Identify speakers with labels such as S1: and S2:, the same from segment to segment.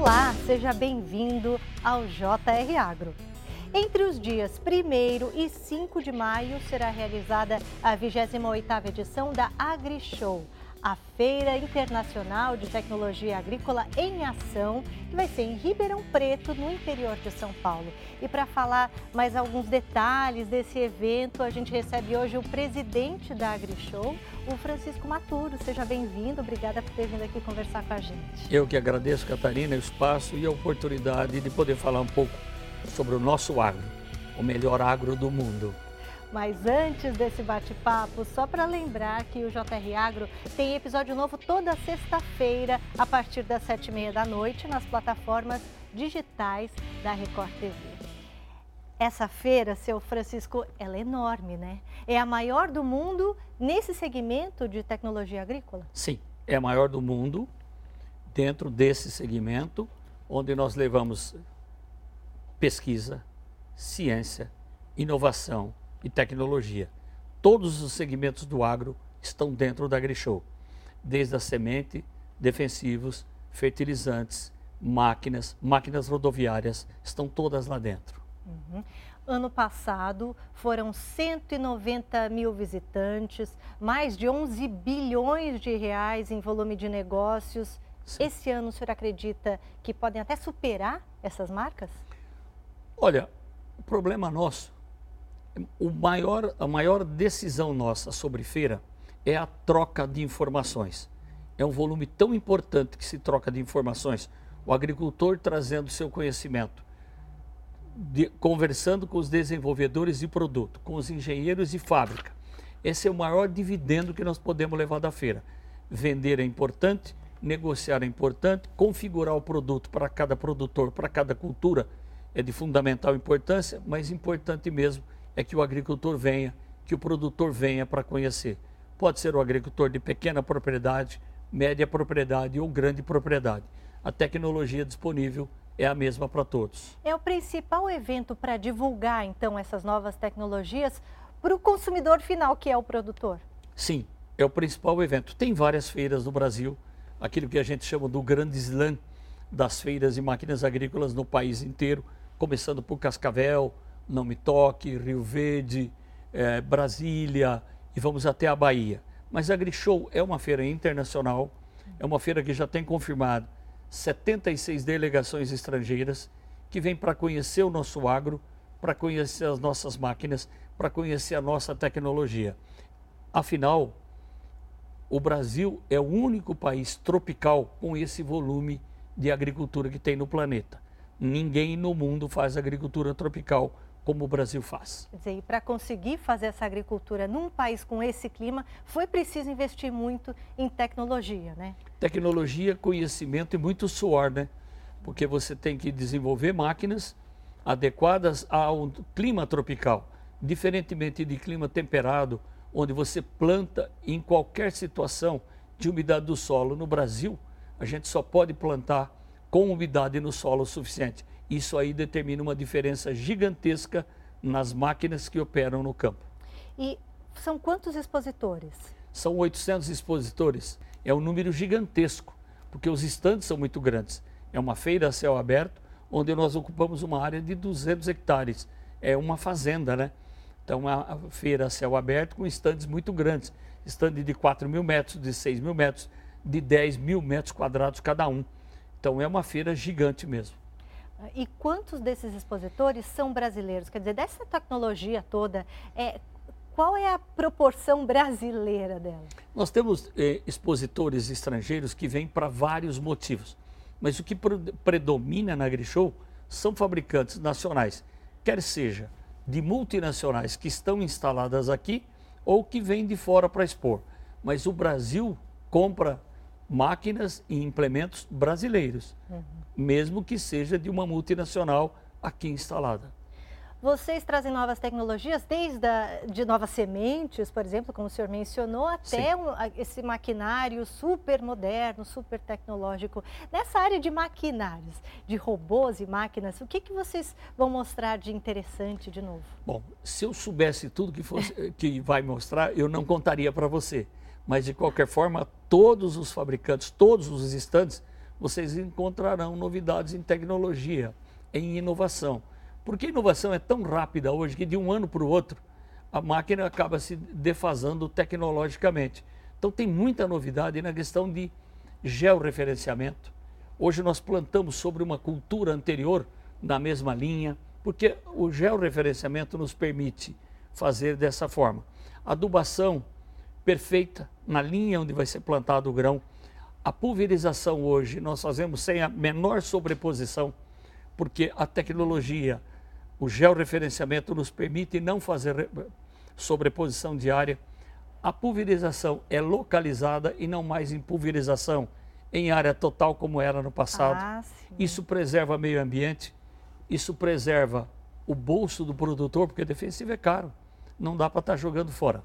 S1: Olá, seja bem-vindo ao JR Agro. Entre os dias 1 e 5 de maio será realizada a 28ª edição da AgriShow, a Feira Internacional de Tecnologia Agrícola em Ação, que vai ser em Ribeirão Preto, no interior de São Paulo. E para falar mais alguns detalhes desse evento, a gente recebe hoje o presidente da AgriShow, o Francisco Maturo. Seja bem-vindo, obrigada por ter vindo aqui conversar com a gente.
S2: Eu que agradeço, Catarina, o espaço e a oportunidade de poder falar um pouco sobre o nosso agro, o melhor agro do mundo.
S1: Mas antes desse bate-papo, só para lembrar que o JR Agro tem episódio novo toda sexta-feira, a partir das sete e meia da noite, nas plataformas digitais da Record TV. Essa feira, seu Francisco, ela é enorme, né? É a maior do mundo nesse segmento de tecnologia agrícola?
S2: Sim, é a maior do mundo dentro desse segmento, onde nós levamos pesquisa, ciência, inovação, e tecnologia. Todos os segmentos do agro estão dentro da AgriShow, desde a semente, defensivos, fertilizantes, máquinas, máquinas rodoviárias, estão todas lá dentro.
S1: Uhum. Ano passado foram 190 mil visitantes, mais de 11 bilhões de reais em volume de negócios. Sim. Esse ano o senhor acredita que podem até superar essas marcas?
S2: Olha, o problema nosso o maior, a maior decisão nossa sobre feira é a troca de informações. É um volume tão importante que se troca de informações. O agricultor trazendo seu conhecimento, de, conversando com os desenvolvedores de produto, com os engenheiros de fábrica. Esse é o maior dividendo que nós podemos levar da feira. Vender é importante, negociar é importante, configurar o produto para cada produtor, para cada cultura é de fundamental importância, mas importante mesmo é que o agricultor venha, que o produtor venha para conhecer. Pode ser o agricultor de pequena propriedade, média propriedade ou grande propriedade. A tecnologia disponível é a mesma para todos.
S1: É o principal evento para divulgar, então, essas novas tecnologias para o consumidor final, que é o produtor?
S2: Sim, é o principal evento. Tem várias feiras no Brasil, aquilo que a gente chama do grande slam das feiras de máquinas agrícolas no país inteiro, começando por Cascavel, não Me Toque, Rio Verde, é, Brasília e vamos até a Bahia. Mas a AgriShow é uma feira internacional, é uma feira que já tem confirmado 76 delegações estrangeiras que vêm para conhecer o nosso agro, para conhecer as nossas máquinas, para conhecer a nossa tecnologia. Afinal, o Brasil é o único país tropical com esse volume de agricultura que tem no planeta. Ninguém no mundo faz agricultura tropical como o Brasil faz.
S1: Dizer, e para conseguir fazer essa agricultura num país com esse clima, foi preciso investir muito em tecnologia, né?
S2: Tecnologia, conhecimento e muito suor, né? Porque você tem que desenvolver máquinas adequadas ao clima tropical, diferentemente de clima temperado, onde você planta em qualquer situação de umidade do solo. No Brasil, a gente só pode plantar com umidade no solo suficiente. Isso aí determina uma diferença gigantesca nas máquinas que operam no campo.
S1: E são quantos expositores?
S2: São 800 expositores. É um número gigantesco, porque os estandes são muito grandes. É uma feira a céu aberto, onde nós ocupamos uma área de 200 hectares. É uma fazenda, né? Então, uma feira a céu aberto com estandes muito grandes. Estande de 4 mil metros, de 6 mil metros, de 10 mil metros quadrados cada um. Então, é uma feira gigante mesmo.
S1: E quantos desses expositores são brasileiros? Quer dizer, dessa tecnologia toda, é, qual é a proporção brasileira dela?
S2: Nós temos eh, expositores estrangeiros que vêm para vários motivos, mas o que predomina na AgriShow são fabricantes nacionais, quer seja de multinacionais que estão instaladas aqui ou que vêm de fora para expor. Mas o Brasil compra máquinas e implementos brasileiros. Uhum mesmo que seja de uma multinacional aqui instalada.
S1: Vocês trazem novas tecnologias, desde a, de novas sementes, por exemplo, como o senhor mencionou, até um, esse maquinário super moderno, super tecnológico. Nessa área de maquinários, de robôs e máquinas, o que, que vocês vão mostrar de interessante de novo?
S2: Bom, se eu soubesse tudo que, fosse, que vai mostrar, eu não contaria para você. Mas, de qualquer forma, todos os fabricantes, todos os estandes vocês encontrarão novidades em tecnologia, em inovação. Porque a inovação é tão rápida hoje que de um ano para o outro a máquina acaba se defasando tecnologicamente. Então tem muita novidade na questão de georreferenciamento. Hoje nós plantamos sobre uma cultura anterior na mesma linha, porque o georreferenciamento nos permite fazer dessa forma. Adubação perfeita na linha onde vai ser plantado o grão. A pulverização hoje nós fazemos sem a menor sobreposição, porque a tecnologia, o georreferenciamento nos permite não fazer sobreposição diária. A pulverização é localizada e não mais em pulverização em área total como era no passado. Ah, isso preserva o meio ambiente, isso preserva o bolso do produtor, porque defensivo é caro. Não dá para estar tá jogando fora.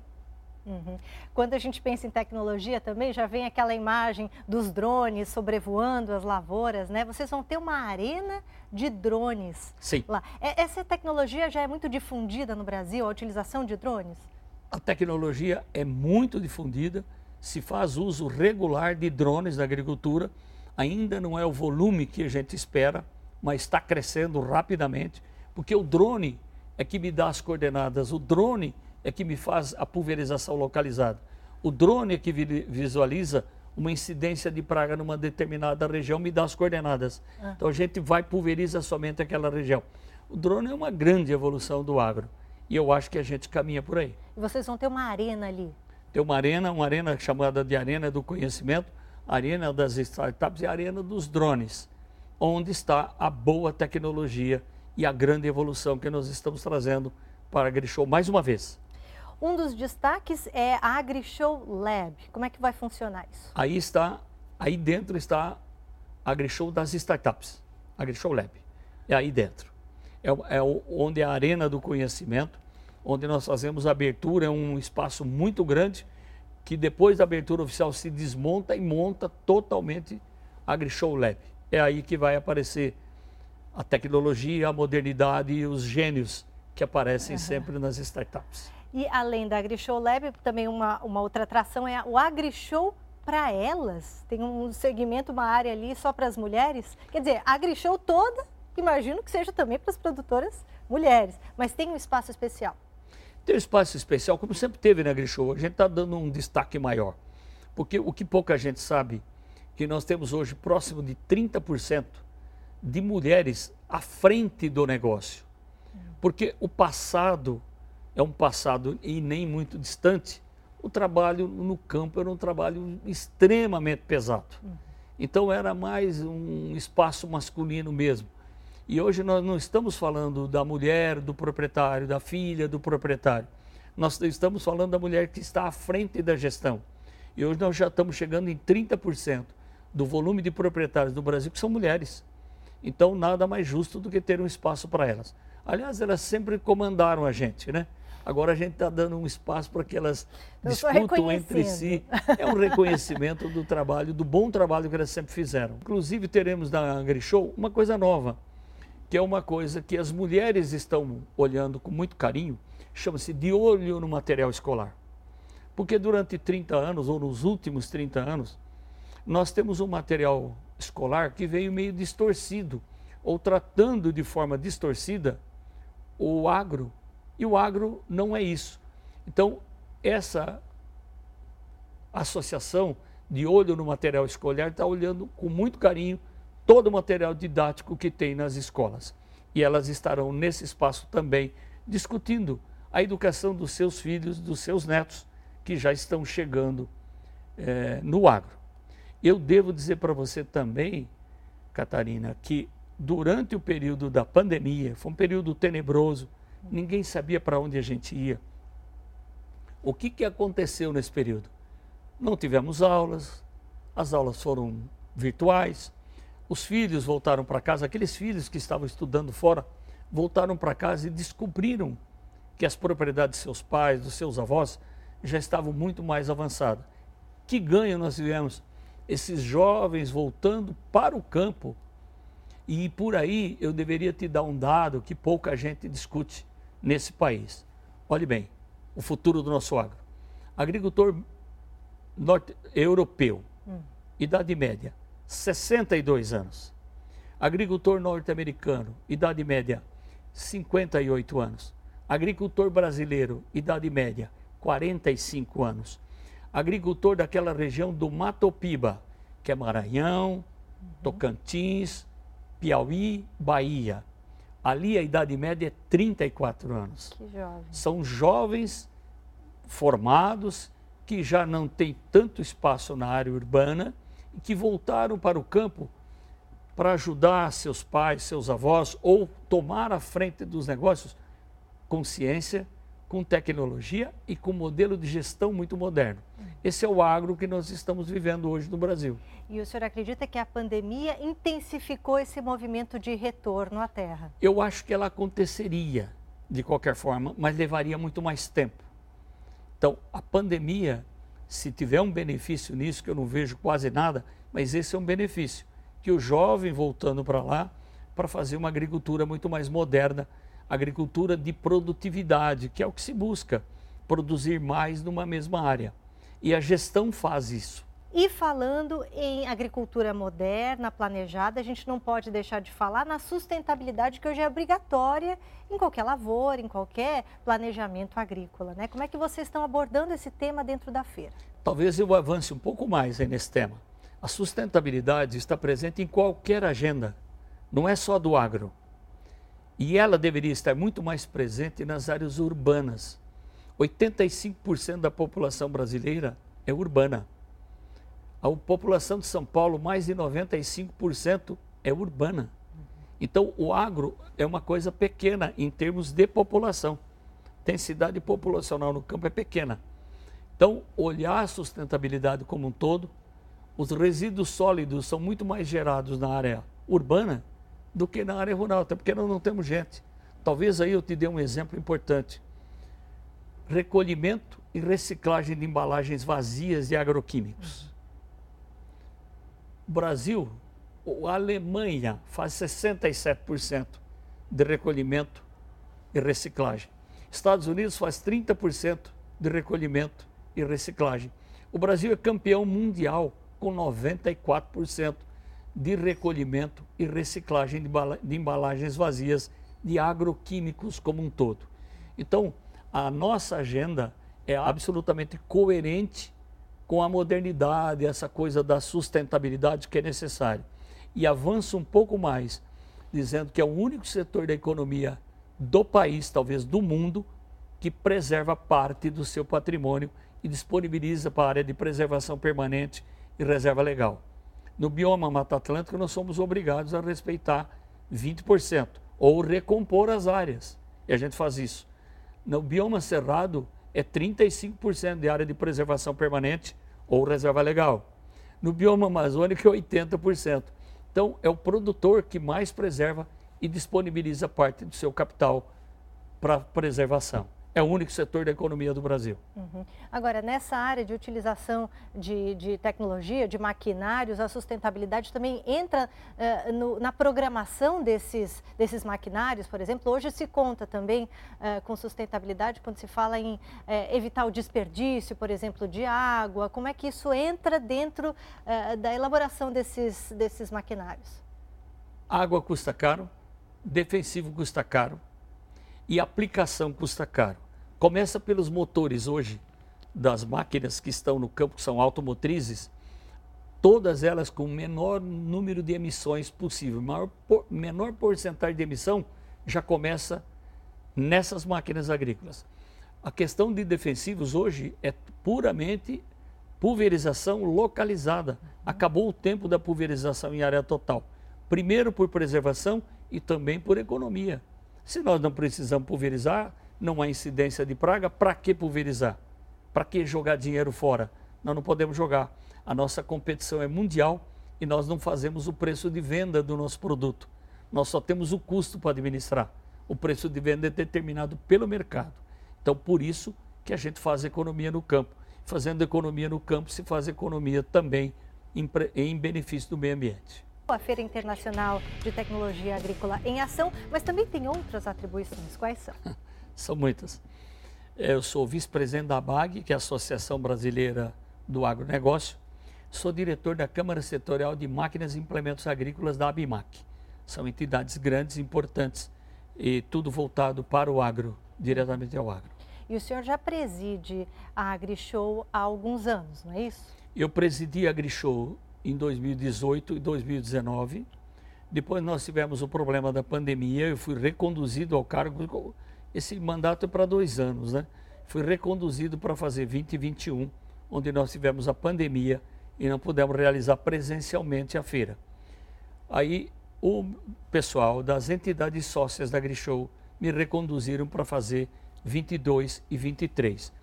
S1: Uhum. Quando a gente pensa em tecnologia também, já vem aquela imagem dos drones sobrevoando as lavouras, né? Vocês vão ter uma arena de drones
S2: Sim.
S1: lá. É, essa tecnologia já é muito difundida no Brasil, a utilização de drones?
S2: A tecnologia é muito difundida, se faz uso regular de drones na agricultura. Ainda não é o volume que a gente espera, mas está crescendo rapidamente, porque o drone é que me dá as coordenadas, o drone é que me faz a pulverização localizada. O drone é que visualiza uma incidência de praga numa determinada região, me dá as coordenadas. Ah. Então a gente vai pulveriza somente aquela região. O drone é uma grande evolução do agro e eu acho que a gente caminha por aí.
S1: E vocês vão ter uma arena ali?
S2: Tem uma arena, uma arena chamada de Arena do Conhecimento, Arena das Startups e Arena dos Drones, onde está a boa tecnologia e a grande evolução que nós estamos trazendo para a AgriShow mais uma vez.
S1: Um dos destaques é a AgriShow Lab. Como é que vai funcionar isso?
S2: Aí está, aí dentro está a AgriShow das startups, AgriShow Lab. É aí dentro. É, é onde é a arena do conhecimento, onde nós fazemos a abertura, é um espaço muito grande, que depois da abertura oficial se desmonta e monta totalmente a AgriShow Lab. É aí que vai aparecer a tecnologia, a modernidade e os gênios que aparecem uhum. sempre nas startups.
S1: E além da AgriShow Lab, também uma, uma outra atração é o AgriShow para elas. Tem um segmento, uma área ali só para as mulheres. Quer dizer, a AgriShow toda, imagino que seja também para as produtoras mulheres, mas tem um espaço especial.
S2: Tem um espaço especial, como sempre teve na AgriShow. A gente está dando um destaque maior. Porque o que pouca gente sabe, que nós temos hoje próximo de 30% de mulheres à frente do negócio. Porque o passado é um passado e nem muito distante, o trabalho no campo era um trabalho extremamente pesado. Então era mais um espaço masculino mesmo. E hoje nós não estamos falando da mulher, do proprietário, da filha do proprietário. Nós estamos falando da mulher que está à frente da gestão. E hoje nós já estamos chegando em 30% do volume de proprietários do Brasil que são mulheres. Então nada mais justo do que ter um espaço para elas. Aliás, elas sempre comandaram a gente, né? Agora a gente está dando um espaço para que elas Eu discutam entre si. É um reconhecimento do trabalho, do bom trabalho que elas sempre fizeram. Inclusive, teremos na AgriShow uma coisa nova, que é uma coisa que as mulheres estão olhando com muito carinho, chama-se de olho no material escolar. Porque durante 30 anos, ou nos últimos 30 anos, nós temos um material escolar que veio meio distorcido, ou tratando de forma distorcida o agro e o agro não é isso. Então, essa associação de olho no material escolar está olhando com muito carinho todo o material didático que tem nas escolas. E elas estarão nesse espaço também discutindo a educação dos seus filhos, dos seus netos, que já estão chegando é, no agro. Eu devo dizer para você também, Catarina, que durante o período da pandemia, foi um período tenebroso, ninguém sabia para onde a gente ia. O que, que aconteceu nesse período? Não tivemos aulas, as aulas foram virtuais, os filhos voltaram para casa, aqueles filhos que estavam estudando fora, voltaram para casa e descobriram que as propriedades de seus pais, dos seus avós, já estavam muito mais avançadas. Que ganho nós tivemos? Esses jovens voltando para o campo. E por aí eu deveria te dar um dado que pouca gente discute nesse país. Olhe bem, o futuro do nosso agro. Agricultor norte europeu, hum. idade média, 62 anos. Agricultor norte-americano, idade média, 58 anos. Agricultor brasileiro, idade média, 45 anos. Agricultor daquela região do Mato Piba, que é Maranhão, uhum. Tocantins, Piauí, Bahia. Ali a idade média é 34 anos.
S1: Que jovem.
S2: São jovens formados que já não têm tanto espaço na área urbana e que voltaram para o campo para ajudar seus pais, seus avós ou tomar a frente dos negócios com ciência, com tecnologia e com modelo de gestão muito moderno. Esse é o agro que nós estamos vivendo hoje no Brasil.
S1: E o senhor acredita que a pandemia intensificou esse movimento de retorno à terra?
S2: Eu acho que ela aconteceria de qualquer forma, mas levaria muito mais tempo. Então, a pandemia, se tiver um benefício nisso, que eu não vejo quase nada, mas esse é um benefício, que o jovem voltando para lá para fazer uma agricultura muito mais moderna, agricultura de produtividade, que é o que se busca, produzir mais numa mesma área. E a gestão faz isso.
S1: E falando em agricultura moderna, planejada, a gente não pode deixar de falar na sustentabilidade que hoje é obrigatória em qualquer lavoura, em qualquer planejamento agrícola. Né? Como é que vocês estão abordando esse tema dentro da feira?
S2: Talvez eu avance um pouco mais nesse tema. A sustentabilidade está presente em qualquer agenda, não é só do agro. E ela deveria estar muito mais presente nas áreas urbanas. 85% da população brasileira é urbana. A população de São Paulo, mais de 95% é urbana. Então, o agro é uma coisa pequena em termos de população. Densidade populacional no campo é pequena. Então, olhar a sustentabilidade como um todo, os resíduos sólidos são muito mais gerados na área urbana do que na área rural, até porque nós não temos gente. Talvez aí eu te dê um exemplo importante. Recolhimento e reciclagem de embalagens vazias de agroquímicos. Brasil, a Alemanha faz 67% de recolhimento e reciclagem. Estados Unidos faz 30% de recolhimento e reciclagem. O Brasil é campeão mundial com 94% de recolhimento e reciclagem de embalagens vazias de agroquímicos como um todo. Então, a nossa agenda é absolutamente coerente com a modernidade, essa coisa da sustentabilidade que é necessária. E avança um pouco mais, dizendo que é o único setor da economia do país, talvez do mundo, que preserva parte do seu patrimônio e disponibiliza para a área de preservação permanente e reserva legal. No bioma Mata Atlântica, nós somos obrigados a respeitar 20% ou recompor as áreas. E a gente faz isso. No bioma Cerrado, é 35% de área de preservação permanente ou reserva legal. No bioma amazônico, é 80%. Então, é o produtor que mais preserva e disponibiliza parte do seu capital para preservação é o único setor da economia do Brasil.
S1: Uhum. Agora, nessa área de utilização de, de, tecnologia, de maquinários, a sustentabilidade também entra uh, no, na programação desses, desses maquinários, por exemplo. Hoje se conta também uh, com sustentabilidade quando se fala em uh, evitar o desperdício, por exemplo, de água. Como é que isso entra dentro da elaboração desses, desses maquinários?
S2: Água custa caro, defensivo custa caro e aplicação custa caro. Começa pelos motores hoje das máquinas que estão no campo, que são automotrizes, todas elas com o menor número de emissões possível. Maior, por, menor porcentagem de emissão já começa nessas máquinas agrícolas. A questão de defensivos hoje é puramente pulverização localizada. Acabou o tempo da pulverização em área total. Primeiro por preservação e também por economia. Se nós não precisamos pulverizar, não há incidência de praga, para que pulverizar? Para que jogar dinheiro fora? Nós não podemos jogar. A nossa competição é mundial e nós não fazemos o preço de venda do nosso produto. Nós só temos o custo para administrar. O preço de venda é determinado pelo mercado. Então, por isso que a gente faz economia no campo. Fazendo economia no campo, se faz economia também em, em benefício do meio ambiente
S1: a Feira Internacional de Tecnologia Agrícola em Ação, mas também tem outras atribuições. Quais são?
S2: São muitas. Eu sou vice-presidente da ABAG, que é a Associação Brasileira do Agronegócio. Sou diretor da Câmara Setorial de Máquinas e Implementos Agrícolas da ABIMAC. São entidades grandes, importantes e tudo voltado para o agro, diretamente ao agro.
S1: E o senhor já preside a AgriShow há alguns anos, não é isso?
S2: Eu presidi a AgriShow em 2018 e 2019. Depois nós tivemos o problema da pandemia, eu fui reconduzido ao cargo. Esse mandato é para dois anos, né? Fui reconduzido para fazer 2021, onde nós tivemos a pandemia e não pudemos realizar presencialmente a feira. Aí o pessoal das entidades sócias da AgriShow me reconduziram para fazer 22 e 23.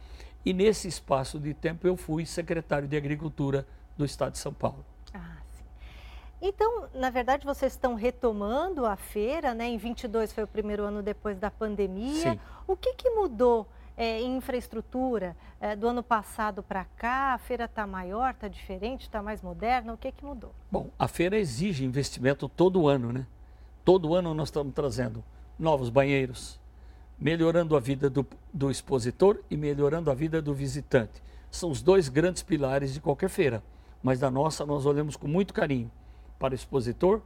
S2: E nesse espaço de tempo eu fui secretário de Agricultura do Estado de São Paulo.
S1: Então, na verdade, vocês estão retomando a feira, né? Em 22 foi o primeiro ano depois da pandemia. Sim. O que, que mudou é, em infraestrutura é, do ano passado para cá? A feira está maior, está diferente, está mais moderna? O que, que mudou?
S2: Bom, a feira exige investimento todo ano, né? Todo ano nós estamos trazendo novos banheiros, melhorando a vida do, do expositor e melhorando a vida do visitante. São os dois grandes pilares de qualquer feira, mas da nossa nós olhamos com muito carinho para o expositor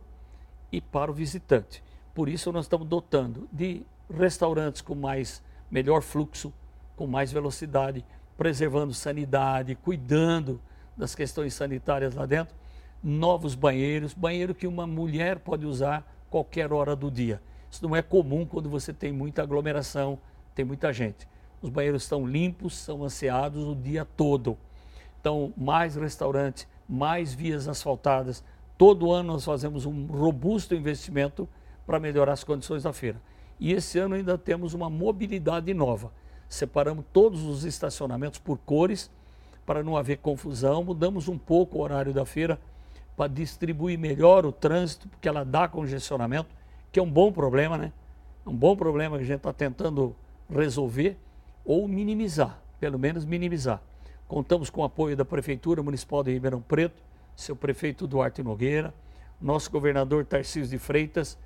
S2: e para o visitante. Por isso nós estamos dotando de restaurantes com mais melhor fluxo, com mais velocidade, preservando sanidade, cuidando das questões sanitárias lá dentro, novos banheiros, banheiro que uma mulher pode usar qualquer hora do dia. Isso não é comum quando você tem muita aglomeração, tem muita gente. Os banheiros estão limpos, são anseados o dia todo. Então, mais restaurantes, mais vias asfaltadas. Todo ano nós fazemos um robusto investimento para melhorar as condições da feira. E esse ano ainda temos uma mobilidade nova. Separamos todos os estacionamentos por cores para não haver confusão. Mudamos um pouco o horário da feira para distribuir melhor o trânsito, porque ela dá congestionamento, que é um bom problema, né? Um bom problema que a gente está tentando resolver ou minimizar, pelo menos minimizar. Contamos com o apoio da Prefeitura Municipal de Ribeirão Preto, seu prefeito Duarte Nogueira, nosso governador Tarcísio de Freitas,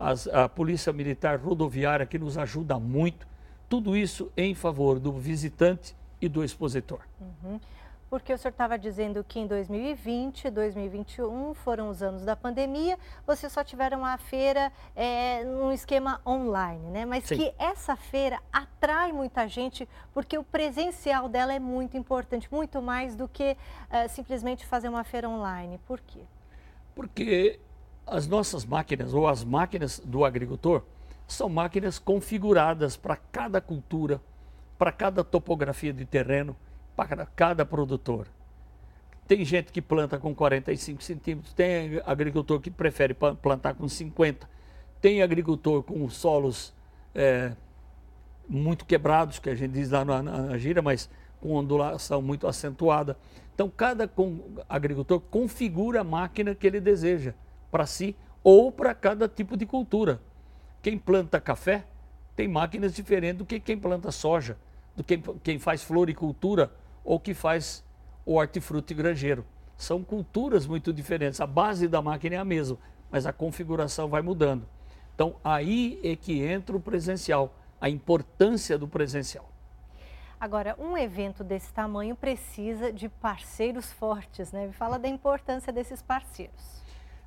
S2: as, a Polícia Militar Rodoviária, que nos ajuda muito. Tudo isso em favor do visitante e do expositor.
S1: Uhum. Porque o senhor estava dizendo que em 2020 e 2021 foram os anos da pandemia, vocês só tiveram a feira é, num esquema online, né? Mas Sim. que essa feira atrai muita gente porque o presencial dela é muito importante, muito mais do que é, simplesmente fazer uma feira online. Por quê?
S2: Porque as nossas máquinas, ou as máquinas do agricultor, são máquinas configuradas para cada cultura, para cada topografia de terreno, para cada produtor. Tem gente que planta com 45 centímetros, tem agricultor que prefere plantar com 50, tem agricultor com solos é, muito quebrados, que a gente diz lá na, na gira, mas com ondulação muito acentuada. Então, cada agricultor configura a máquina que ele deseja para si ou para cada tipo de cultura. Quem planta café tem máquinas diferentes do que quem planta soja, do que quem faz floricultura ou que faz o hortifruti granjeiro. São culturas muito diferentes. A base da máquina é a mesma, mas a configuração vai mudando. Então aí é que entra o presencial, a importância do presencial.
S1: Agora, um evento desse tamanho precisa de parceiros fortes, né? Fala da importância desses parceiros.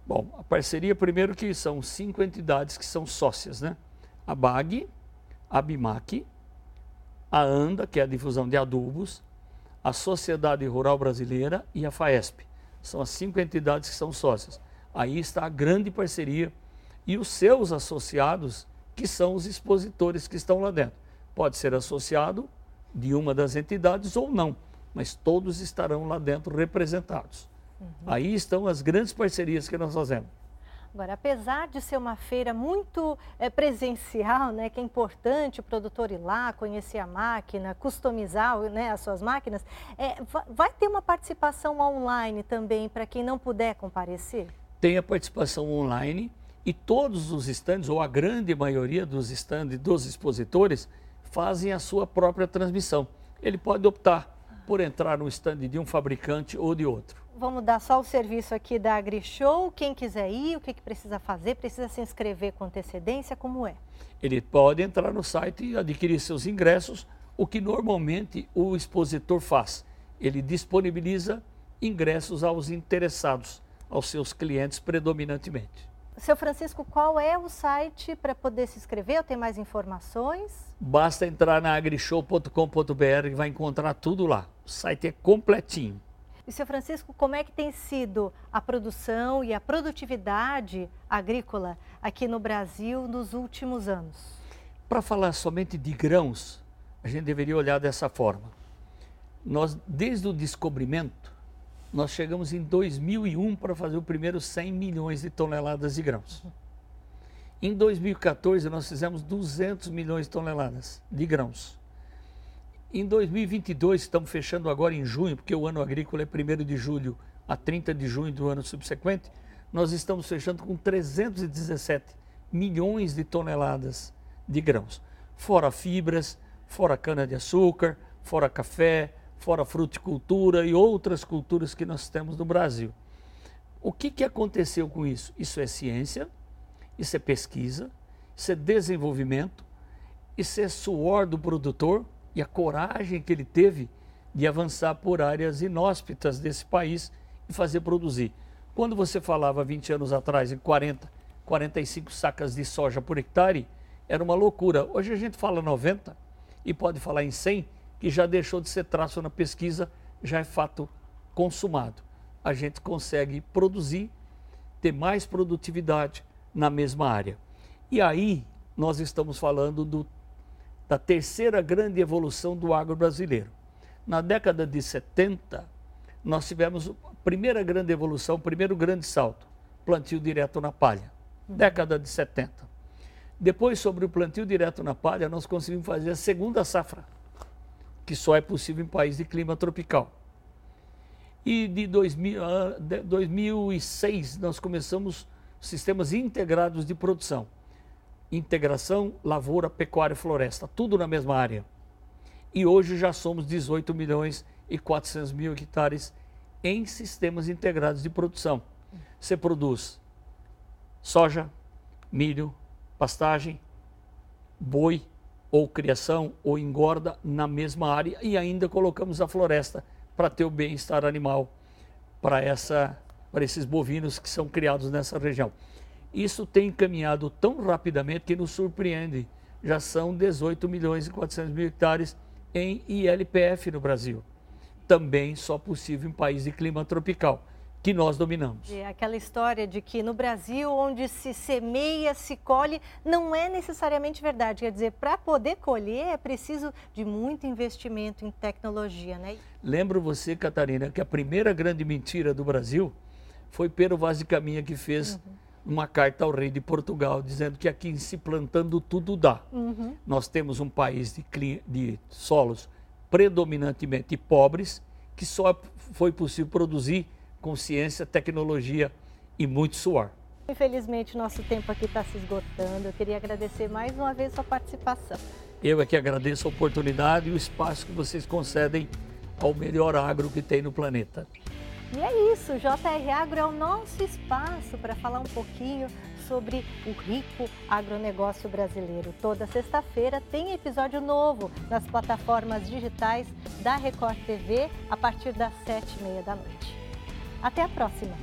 S2: Bom, a parceria, primeiro que são cinco entidades que são sócias, né? A BAG, a BIMAC, a ANDA, que é a difusão de adubos, a Sociedade Rural Brasileira e a FAESP. São as cinco entidades que são sócias. Aí está a grande parceria e os seus associados, que são os expositores que estão lá dentro. Pode ser associado de uma das entidades ou não, mas todos estarão lá dentro representados. Uhum. Aí estão as grandes parcerias que nós fazemos.
S1: Agora, apesar de ser uma feira muito é, presencial, né, que é importante o produtor ir lá, conhecer a máquina, customizar né, as suas máquinas, é, vai ter uma participação online também para quem não puder comparecer?
S2: Tem a participação online e todos os estandes, ou a grande maioria dos estandes dos expositores, fazem a sua própria transmissão. Ele pode optar por entrar no estande de um fabricante ou de outro
S1: vamos dar só o serviço aqui da AgriShow. Quem quiser ir, o que, que precisa fazer? Precisa se inscrever com antecedência? Como é?
S2: Ele pode entrar no site e adquirir seus ingressos, o que normalmente o expositor faz. Ele disponibiliza ingressos aos interessados, aos seus clientes predominantemente.
S1: Seu Francisco, qual é o site para poder se inscrever ou ter mais informações?
S2: Basta entrar na agrishow.com.br e vai encontrar tudo lá. O site é completinho.
S1: E, seu Francisco, como é que tem sido a produção e a produtividade agrícola aqui no Brasil nos últimos anos?
S2: Para falar somente de grãos, a gente deveria olhar dessa forma. Nós, desde o descobrimento, nós chegamos em 2001 para fazer o primeiro 100 milhões de toneladas de grãos. Em 2014, nós fizemos 200 milhões de toneladas de grãos. Em 2022, estamos fechando agora em junho, porque o ano agrícola é 1 de julho a 30 de junho do ano subsequente, nós estamos fechando com 317 milhões de toneladas de grãos. Fora fibras, fora cana-de-açúcar, fora café, fora fruticultura e outras culturas que nós temos no Brasil. O que, que aconteceu com isso? Isso é ciência, isso é pesquisa, isso é desenvolvimento, isso é suor do produtor e a coragem que ele teve de avançar por áreas inóspitas desse país e fazer produzir. Quando você falava 20 anos atrás em 40, 45 sacas de soja por hectare, era uma loucura. Hoje a gente fala 90 e pode falar em 100 que já deixou de ser traço na pesquisa, já é fato consumado. A gente consegue produzir, ter mais produtividade na mesma área. E aí nós estamos falando do, da terceira grande evolução do agro brasileiro. Na década de 70, nós tivemos a primeira grande evolução, o primeiro grande salto, plantio direto na palha. Década de 70. Depois, sobre o plantio direto na palha, nós conseguimos fazer a segunda safra que só é possível em país de clima tropical. E de 2000, 2006 nós começamos sistemas integrados de produção. Integração, lavoura, pecuária e floresta, tudo na mesma área. E hoje já somos 18 milhões e 400 mil hectares em sistemas integrados de produção. Você produz soja, milho, pastagem, boi, ou criação ou engorda na mesma área e ainda colocamos a floresta para ter o bem-estar animal para essa para esses bovinos que são criados nessa região. Isso tem caminhado tão rapidamente que nos surpreende. Já são 18 milhões e 400 mil hectares em ILPF no Brasil. Também só possível em país de clima tropical que nós dominamos.
S1: É aquela história de que no Brasil, onde se semeia, se colhe, não é necessariamente verdade. Quer dizer, para poder colher é preciso de muito investimento em tecnologia, né?
S2: Lembro você, Catarina, que a primeira grande mentira do Brasil foi Pedro Vaz de Caminha que fez uhum. Uma carta ao rei de Portugal dizendo que aqui se plantando tudo dá. Uhum. Nós temos um país de, de solos predominantemente pobres que só foi possível produzir com ciência, tecnologia e muito suor.
S1: Infelizmente, nosso tempo aqui está se esgotando. Eu queria agradecer mais uma vez sua participação.
S2: Eu é que agradeço a oportunidade e o espaço que vocês concedem ao melhor agro que tem no planeta.
S1: E é isso, o JR Agro é o nosso espaço para falar um pouquinho sobre o rico agronegócio brasileiro. Toda sexta-feira tem episódio novo nas plataformas digitais da Record TV a partir das sete e meia da noite. Até a próxima!